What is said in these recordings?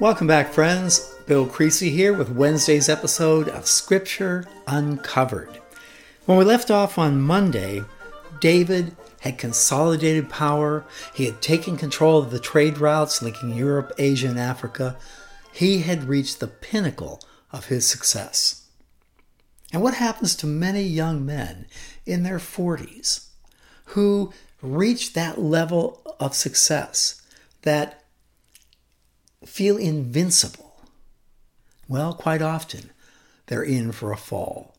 Welcome back, friends. Bill Creasy here with Wednesday's episode of Scripture Uncovered. When we left off on Monday, David had consolidated power. He had taken control of the trade routes linking Europe, Asia, and Africa. He had reached the pinnacle of his success. And what happens to many young men in their 40s who reach that level of success that feel invincible? Well, quite often they're in for a fall.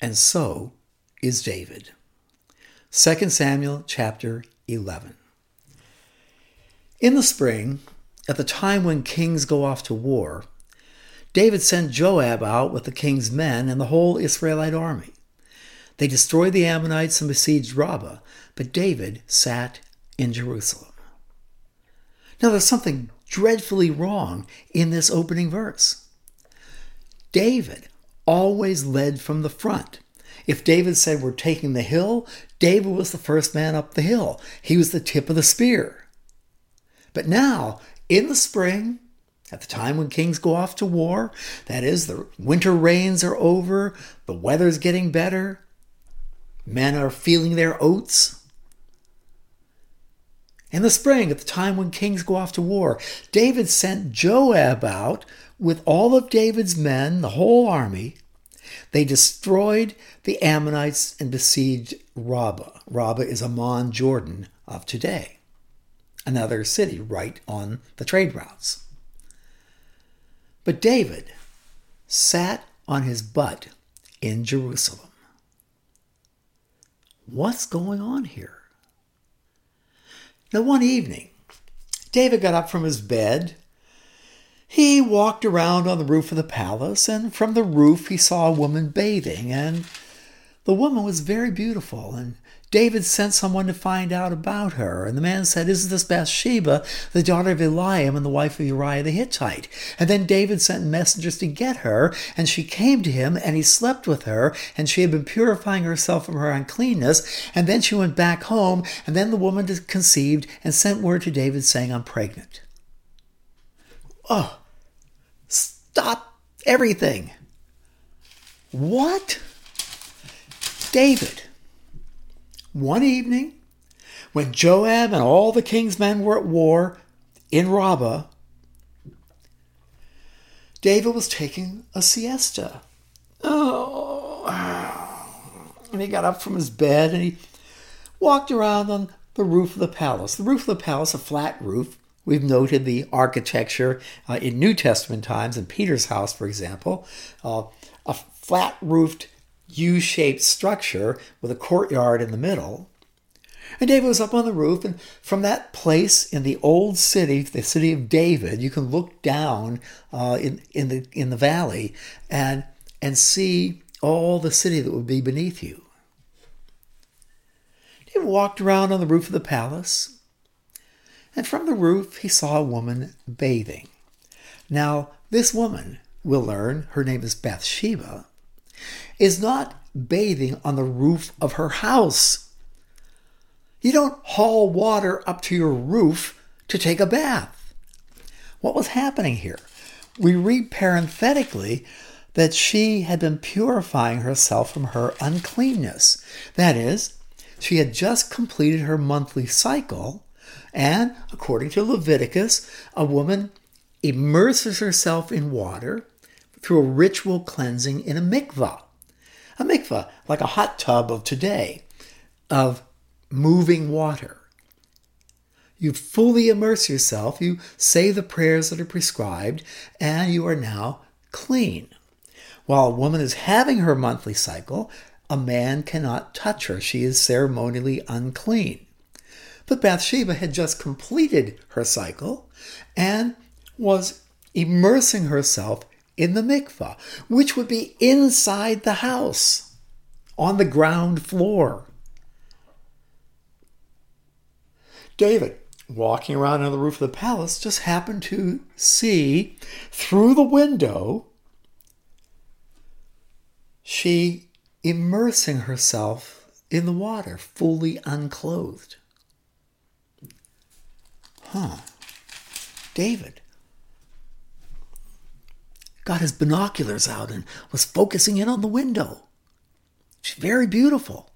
And so is David. 2 Samuel chapter 11. In the spring, at the time when kings go off to war, David sent Joab out with the king's men and the whole Israelite army. They destroyed the Ammonites and besieged Rabbah, but David sat in Jerusalem. Now, there's something dreadfully wrong in this opening verse. David always led from the front. If David said, We're taking the hill, David was the first man up the hill. He was the tip of the spear. But now, in the spring, at the time when kings go off to war, that is, the winter rains are over, the weather's getting better, men are feeling their oats. In the spring, at the time when kings go off to war, David sent Joab out with all of David's men, the whole army, they destroyed the Ammonites and besieged Rabbah. Rabbah is Amman, Jordan of today, another city right on the trade routes. But David sat on his butt in Jerusalem. What's going on here? Now, one evening, David got up from his bed. He walked around on the roof of the palace, and from the roof he saw a woman bathing, and the woman was very beautiful, and David sent someone to find out about her. And the man said, Isn't this Bathsheba, the daughter of Eliam and the wife of Uriah the Hittite? And then David sent messengers to get her, and she came to him, and he slept with her, and she had been purifying herself from her uncleanness. And then she went back home, and then the woman conceived and sent word to David saying, I'm pregnant. Oh, Stop everything. What? David. One evening, when Joab and all the king's men were at war in Rabbah, David was taking a siesta. Oh, and he got up from his bed and he walked around on the roof of the palace. The roof of the palace, a flat roof, We've noted the architecture uh, in New Testament times, in Peter's house, for example, uh, a flat roofed U shaped structure with a courtyard in the middle. And David was up on the roof, and from that place in the old city, the city of David, you can look down uh, in, in, the, in the valley and, and see all the city that would be beneath you. David walked around on the roof of the palace, and from the roof he saw a woman bathing. Now, this woman, we'll learn, her name is Bathsheba, is not bathing on the roof of her house. You don't haul water up to your roof to take a bath. What was happening here? We read parenthetically that she had been purifying herself from her uncleanness. That is, she had just completed her monthly cycle and according to Leviticus, a woman immerses herself in water through a ritual cleansing in a mikvah. A mikvah, like a hot tub of today, of moving water. You fully immerse yourself, you say the prayers that are prescribed, and you are now clean. While a woman is having her monthly cycle, a man cannot touch her. She is ceremonially unclean. But Bathsheba had just completed her cycle and was immersing herself in the mikvah, which would be inside the house, on the ground floor. David, walking around on the roof of the palace, just happened to see through the window she immersing herself in the water, fully unclothed. Huh. David, got his binoculars out and was focusing in on the window. She's very beautiful.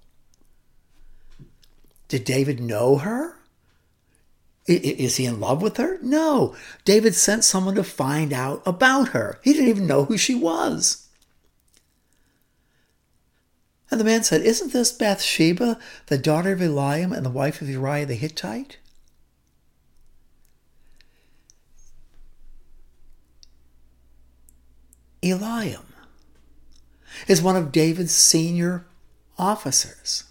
Did David know her? Is he in love with her? No. David sent someone to find out about her. He didn't even know who she was. And the man said, Isn't this Bathsheba, the daughter of Eliam and the wife of Uriah the Hittite? Eliam is one of David's senior officers.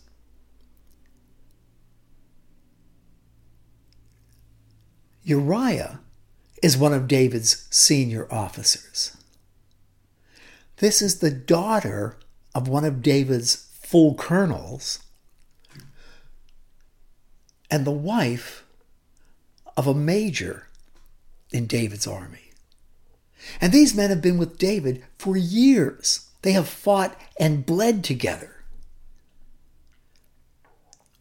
Uriah is one of David's senior officers. This is the daughter of one of David's full colonels and the wife of a major in David's army. And these men have been with David for years. They have fought and bled together.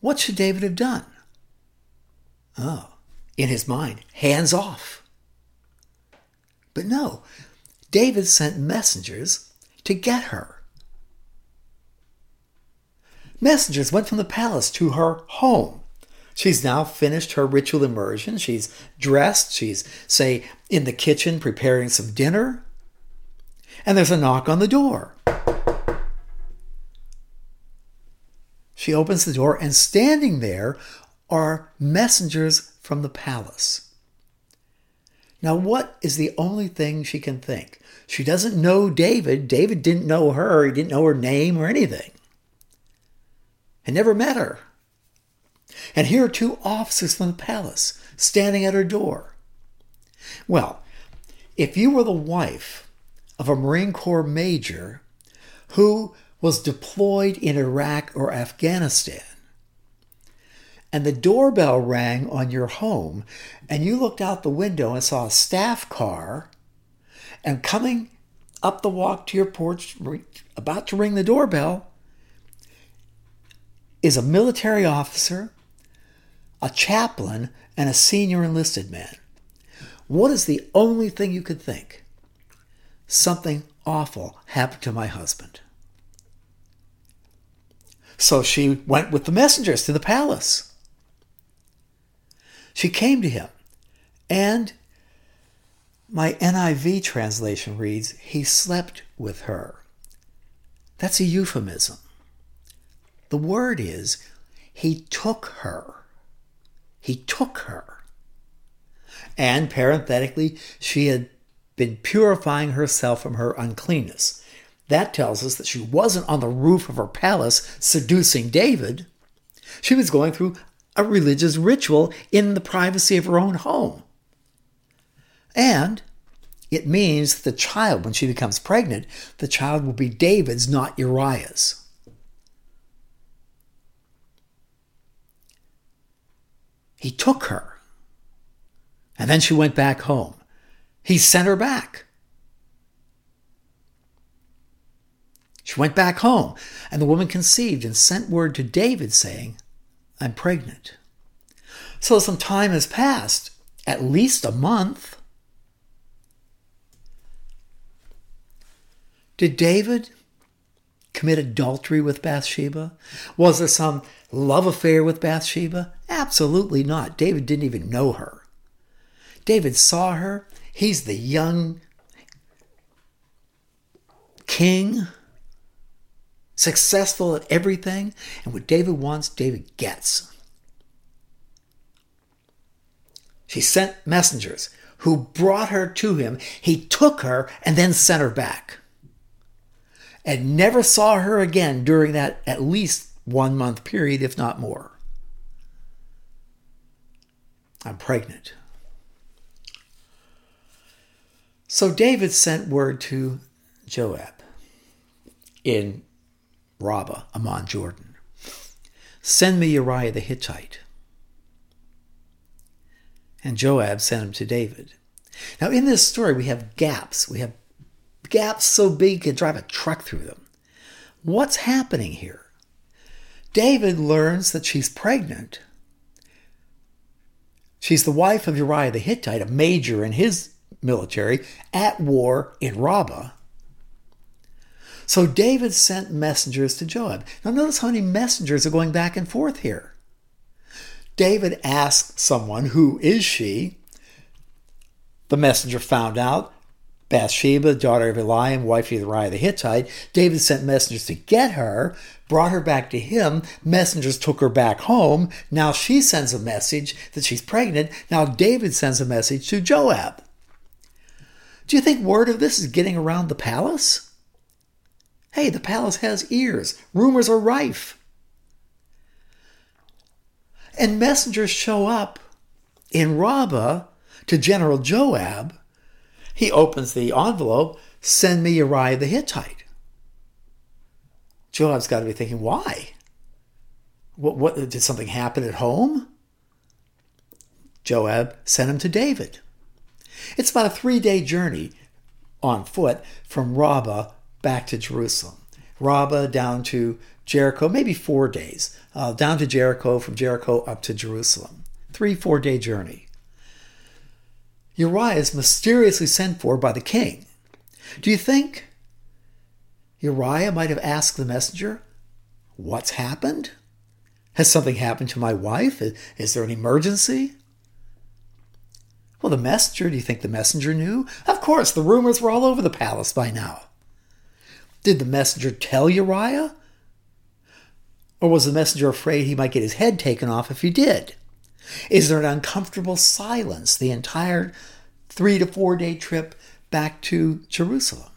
What should David have done? Oh, in his mind, hands off. But no, David sent messengers to get her. Messengers went from the palace to her home. She's now finished her ritual immersion. She's dressed. She's, say, in the kitchen preparing some dinner. And there's a knock on the door. She opens the door, and standing there are messengers from the palace. Now, what is the only thing she can think? She doesn't know David. David didn't know her. He didn't know her name or anything. And never met her. And here are two officers from the palace standing at her door. Well, if you were the wife of a Marine Corps major who was deployed in Iraq or Afghanistan, and the doorbell rang on your home, and you looked out the window and saw a staff car, and coming up the walk to your porch, about to ring the doorbell, is a military officer, a chaplain, and a senior enlisted man. What is the only thing you could think? Something awful happened to my husband. So she went with the messengers to the palace. She came to him, and my NIV translation reads, He slept with her. That's a euphemism. The word is, He took her. He took her. And parenthetically, she had been purifying herself from her uncleanness. That tells us that she wasn't on the roof of her palace seducing David. She was going through a religious ritual in the privacy of her own home. And it means that the child, when she becomes pregnant, the child will be David's, not Uriah's. He took her. And then she went back home. He sent her back. She went back home, and the woman conceived and sent word to David saying, I'm pregnant. So some time has passed, at least a month. Did David commit adultery with Bathsheba? Was there some love affair with Bathsheba? Absolutely not. David didn't even know her. David saw her. He's the young king successful at everything. And what David wants, David gets. She sent messengers who brought her to him. He took her and then sent her back. And never saw her again during that at least one month period, if not more. I'm pregnant. So David sent word to Joab in Rabbah, Ammon Jordan. Send me Uriah the Hittite. And Joab sent him to David. Now, in this story, we have gaps. We have gaps so big you could drive a truck through them. What's happening here? David learns that she's pregnant. She's the wife of Uriah the Hittite, a major in his military at war in Rabbah. So David sent messengers to Joab. Now notice how many messengers are going back and forth here. David asked someone, Who is she? The messenger found out Bathsheba, daughter of Eliam, wife of Uriah the Hittite. David sent messengers to get her, brought her back to him. Messengers took her back home. Now she sends a message that she's pregnant. Now David sends a message to Joab. Do you think word of this is getting around the palace? Hey, the palace has ears. Rumors are rife. And messengers show up in Rabbah to General Joab. He opens the envelope, send me Uriah the Hittite. Joab's got to be thinking, why? What, what did something happen at home? Joab sent him to David. It's about a three day journey on foot from Rabbah back to Jerusalem. Rabbah down to Jericho, maybe four days, uh, down to Jericho, from Jericho up to Jerusalem. Three, four day journey. Uriah is mysteriously sent for by the king. Do you think Uriah might have asked the messenger, What's happened? Has something happened to my wife? Is there an emergency? Well, the messenger, do you think the messenger knew? Of course, the rumors were all over the palace by now. Did the messenger tell Uriah? Or was the messenger afraid he might get his head taken off if he did? Is there an uncomfortable silence the entire three to four day trip back to Jerusalem?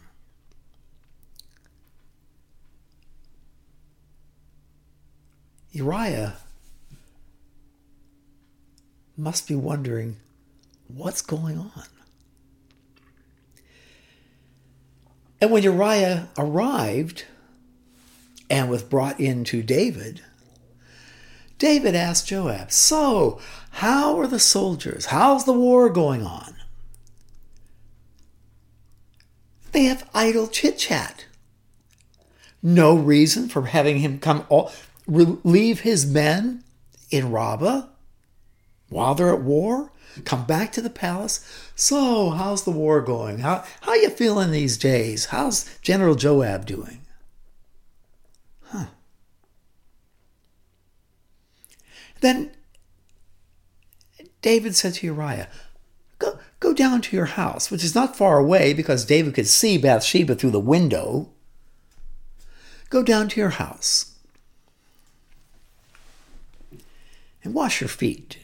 Uriah must be wondering what's going on. And when Uriah arrived and was brought in to David, David asked Joab, So, how are the soldiers? How's the war going on? They have idle chit chat. No reason for having him come all, leave his men in Rabbah while they're at war come back to the palace. So, how's the war going? How how you feeling these days? How's General Joab doing? Then David said to Uriah, Go, go down to your house, which is not far away because David could see Bathsheba through the window. Go down to your house and wash your feet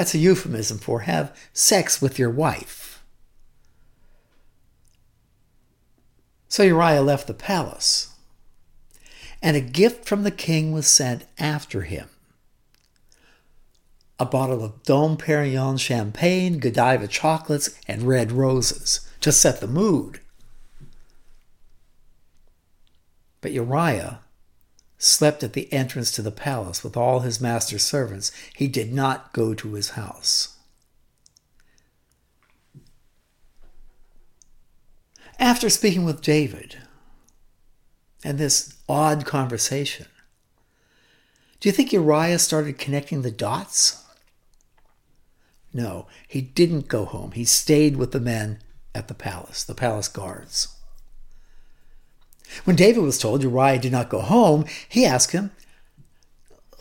that's a euphemism for have sex with your wife. So Uriah left the palace, and a gift from the king was sent after him a bottle of Dom Perignon champagne, Godiva chocolates, and red roses to set the mood. But Uriah slept at the entrance to the palace with all his master's servants. He did not go to his house. After speaking with David and this odd conversation, do you think Uriah started connecting the dots? No, he didn't go home. He stayed with the men at the palace, the palace guards. When David was told Uriah did not go home, he asked him,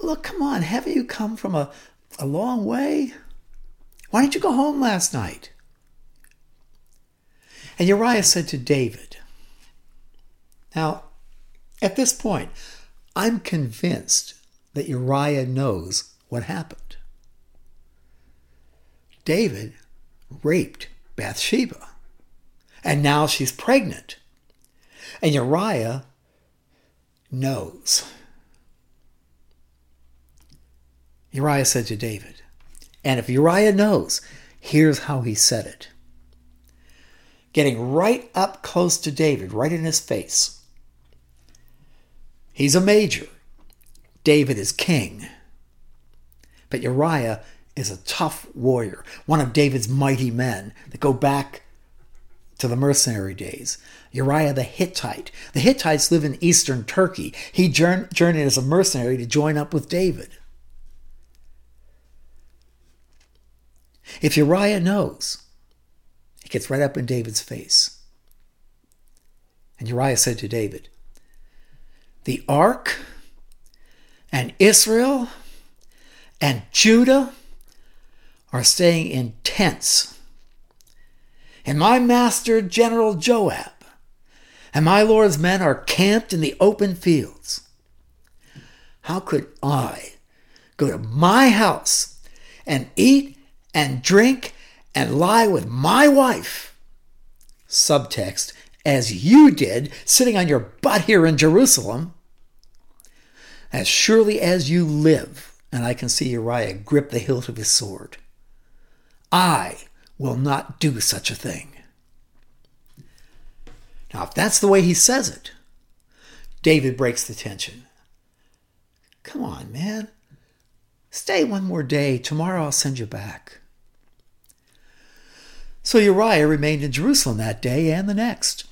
Look, come on, haven't you come from a, a long way? Why didn't you go home last night? And Uriah said to David, Now, at this point, I'm convinced that Uriah knows what happened. David raped Bathsheba, and now she's pregnant. And Uriah knows. Uriah said to David, and if Uriah knows, here's how he said it. Getting right up close to David, right in his face. He's a major. David is king. But Uriah is a tough warrior, one of David's mighty men that go back to the mercenary days. Uriah the Hittite. The Hittites live in eastern Turkey. He journeyed as a mercenary to join up with David. If Uriah knows, It gets right up in David's face. And Uriah said to David, The ark and Israel and Judah are staying in tents. And my master, General Joab, and my Lord's men are camped in the open fields. How could I go to my house and eat and drink and lie with my wife? Subtext, as you did, sitting on your butt here in Jerusalem. As surely as you live, and I can see Uriah grip the hilt of his sword, I will not do such a thing. Now, if that's the way he says it, David breaks the tension. Come on, man. Stay one more day. Tomorrow I'll send you back. So Uriah remained in Jerusalem that day and the next.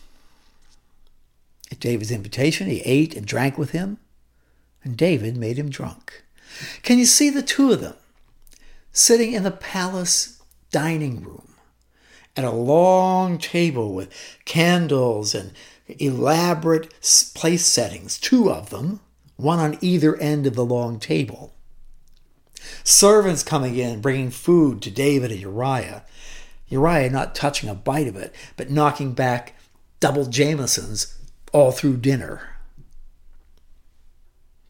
At David's invitation, he ate and drank with him, and David made him drunk. Can you see the two of them sitting in the palace dining room at a long table with candles and elaborate place settings, two of them, one on either end of the long table. Servants coming in, bringing food to David and Uriah. Uriah not touching a bite of it, but knocking back double Jamesons all through dinner.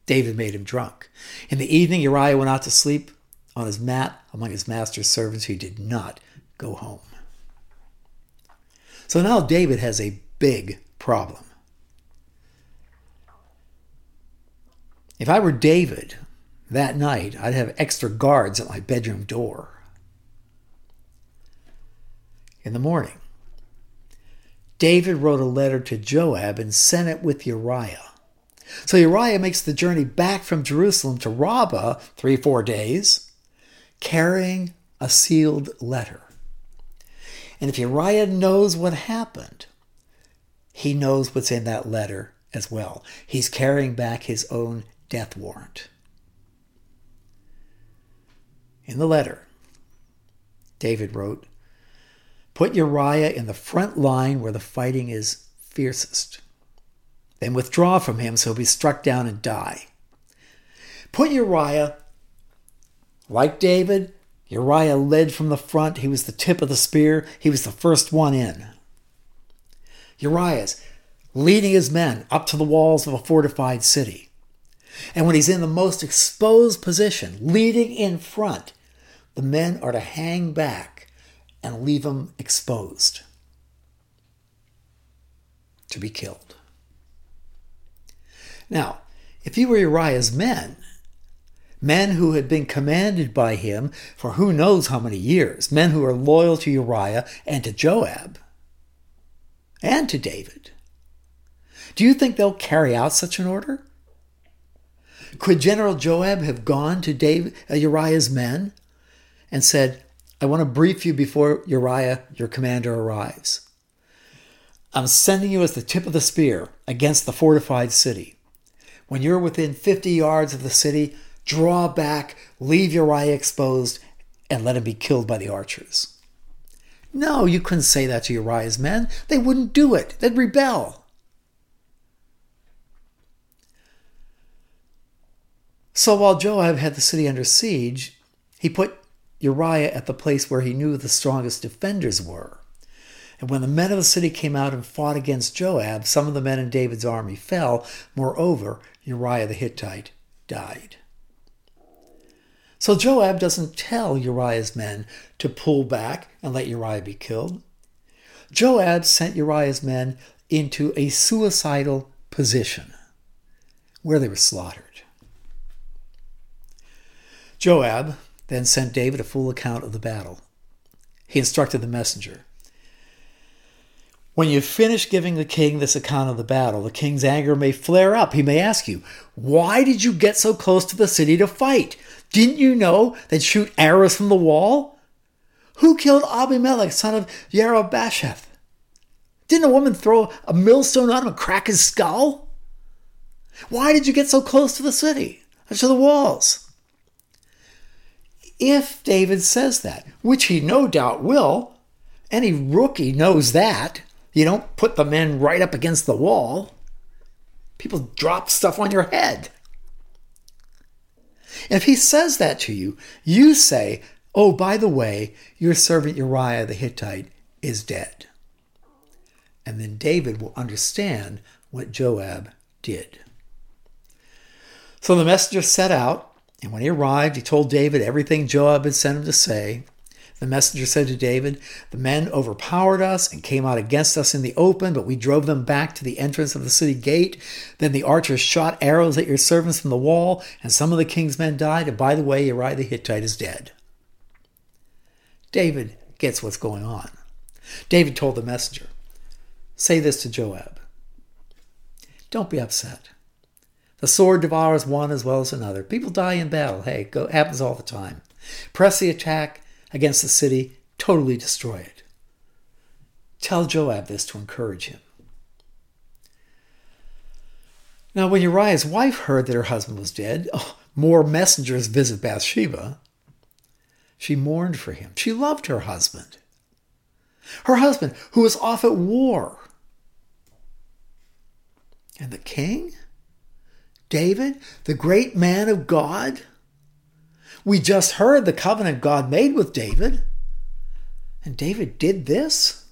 David made him drunk. In the evening, Uriah went out to sleep on his mat among his master's servants who did not go home. So now David has a big problem. If I were David that night, I'd have extra guards at my bedroom door. In the morning, David wrote a letter to Joab and sent it with Uriah. So Uriah makes the journey back from Jerusalem to Rabbah, three, four days, carrying a sealed letter. And if Uriah knows what happened, he knows what's in that letter as well. He's carrying back his own death warrant. In the letter, David wrote, Put Uriah in the front line where the fighting is fiercest. Then withdraw from him so he'll be struck down and die. Put Uriah, like David, Uriah led from the front. He was the tip of the spear. He was the first one in. Uriah's leading his men up to the walls of a fortified city. And when he's in the most exposed position, leading in front, the men are to hang back and leave him exposed to be killed. Now, if you were Uriah's men, men who had been commanded by him for who knows how many years, men who are loyal to Uriah and to Joab and to David. Do you think they'll carry out such an order? Could General Joab have gone to David, uh, Uriah's men and said, I want to brief you before Uriah, your commander, arrives. I'm sending you as the tip of the spear against the fortified city. When you're within 50 yards of the city, draw back, leave Uriah exposed, and let him be killed by the archers. No, you couldn't say that to Uriah's men. They wouldn't do it, they'd rebel. So while Joab had the city under siege, he put Uriah at the place where he knew the strongest defenders were. And when the men of the city came out and fought against Joab, some of the men in David's army fell. Moreover, Uriah the Hittite died. So Joab doesn't tell Uriah's men to pull back and let Uriah be killed. Joab sent Uriah's men into a suicidal position where they were slaughtered. Joab then sent David a full account of the battle. He instructed the messenger When you finish giving the king this account of the battle, the king's anger may flare up. He may ask you, Why did you get so close to the city to fight? Didn't you know they'd shoot arrows from the wall? Who killed Abimelech, son of Jerub-Besheth? Didn't a woman throw a millstone on him and crack his skull? Why did you get so close to the city, to the walls? If David says that, which he no doubt will, Any rookie knows that. You don't put the men right up against the wall. People drop stuff on your head. If he says that to you, you say, Oh, by the way, your servant Uriah the Hittite is dead. And then David will understand what Joab did. So the messenger set out, and when he arrived, he told David everything Joab had sent him to say. The messenger said to David, The men overpowered us and came out against us in the open, but we drove them back to the entrance of the city gate. Then the archers shot arrows at your servants from the wall, and some of the king's men died. And by the way, Uriah the Hittite is dead. David gets what's going on. David told the messenger, Say this to Joab Don't be upset. The sword devours one as well as another. People die in battle. Hey, go, happens all the time. Press the attack against the city, totally destroy it. Tell Joab this to encourage him. Now, when Uriah's wife heard that her husband was dead, oh, more messengers visit Bathsheba. She mourned for him. She loved her husband. Her husband, who was off at war. And the king? David, the great man of God? We just heard the covenant God made with David. And David did this?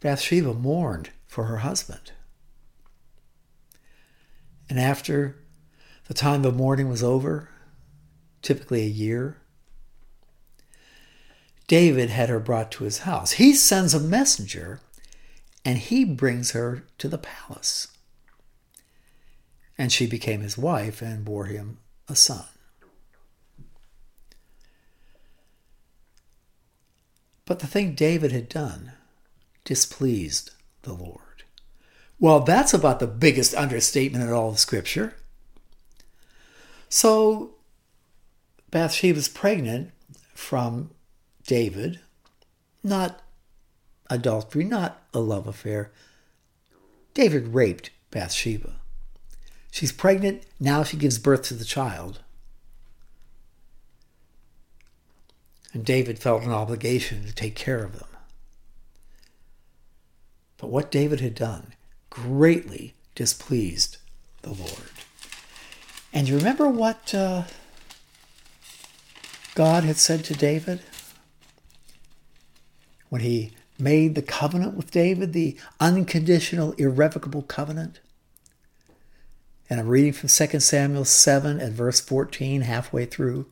Bathsheba mourned for her husband. And after the time of mourning was over, typically a year, David had her brought to his house. He sends a messenger and he brings her to the palace and she became his wife and bore him a son. But the thing David had done displeased the Lord. Well, that's about the biggest understatement in all of Scripture. So Bathsheba's pregnant from David, not adultery, not a love affair. David raped Bathsheba. She's pregnant. Now she gives birth to the child. And David felt an obligation to take care of them. But what David had done greatly displeased the Lord. And you remember what uh, God had said to David? When he made the covenant with David, the unconditional, irrevocable covenant? And I'm reading from 2 Samuel 7 at verse 14, halfway through.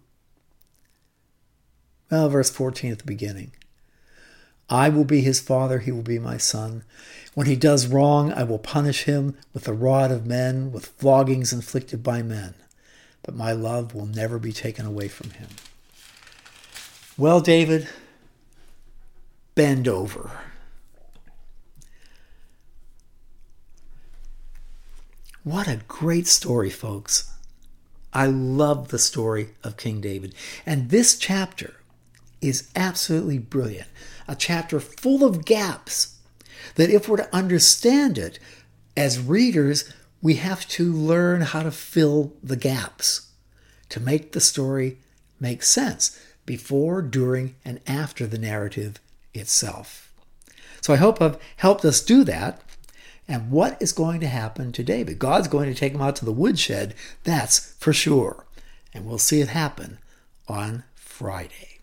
Well, verse 14 at the beginning. I will be his father, he will be my son. When he does wrong, I will punish him with the rod of men, with floggings inflicted by men. But my love will never be taken away from him. Well, David, bend over. What a great story, folks. I love the story of King David. And this chapter is absolutely brilliant. A chapter full of gaps that, if we're to understand it as readers, we have to learn how to fill the gaps to make the story make sense before, during, and after the narrative itself. So I hope I've helped us do that and what is going to happen to David? God's going to take him out to the woodshed, that's for sure. And we'll see it happen on Friday.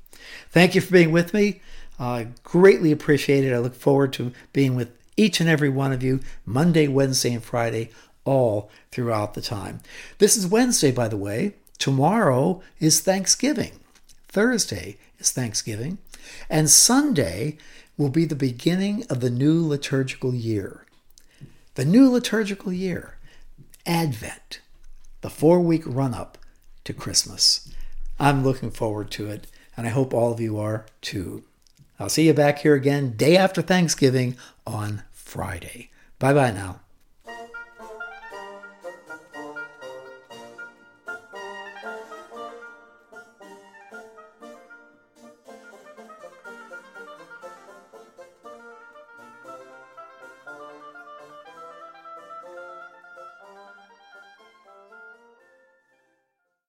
Thank you for being with me. I uh, greatly appreciate it. I look forward to being with each and every one of you Monday, Wednesday, and Friday, all throughout the time. This is Wednesday, by the way. Tomorrow is Thanksgiving. Thursday is Thanksgiving. And Sunday will be the beginning of the new liturgical year the new liturgical year, Advent, the four week run up to Christmas. I'm looking forward to it, and I hope all of you are too. I'll see you back here again day after Thanksgiving on Friday. Bye bye now.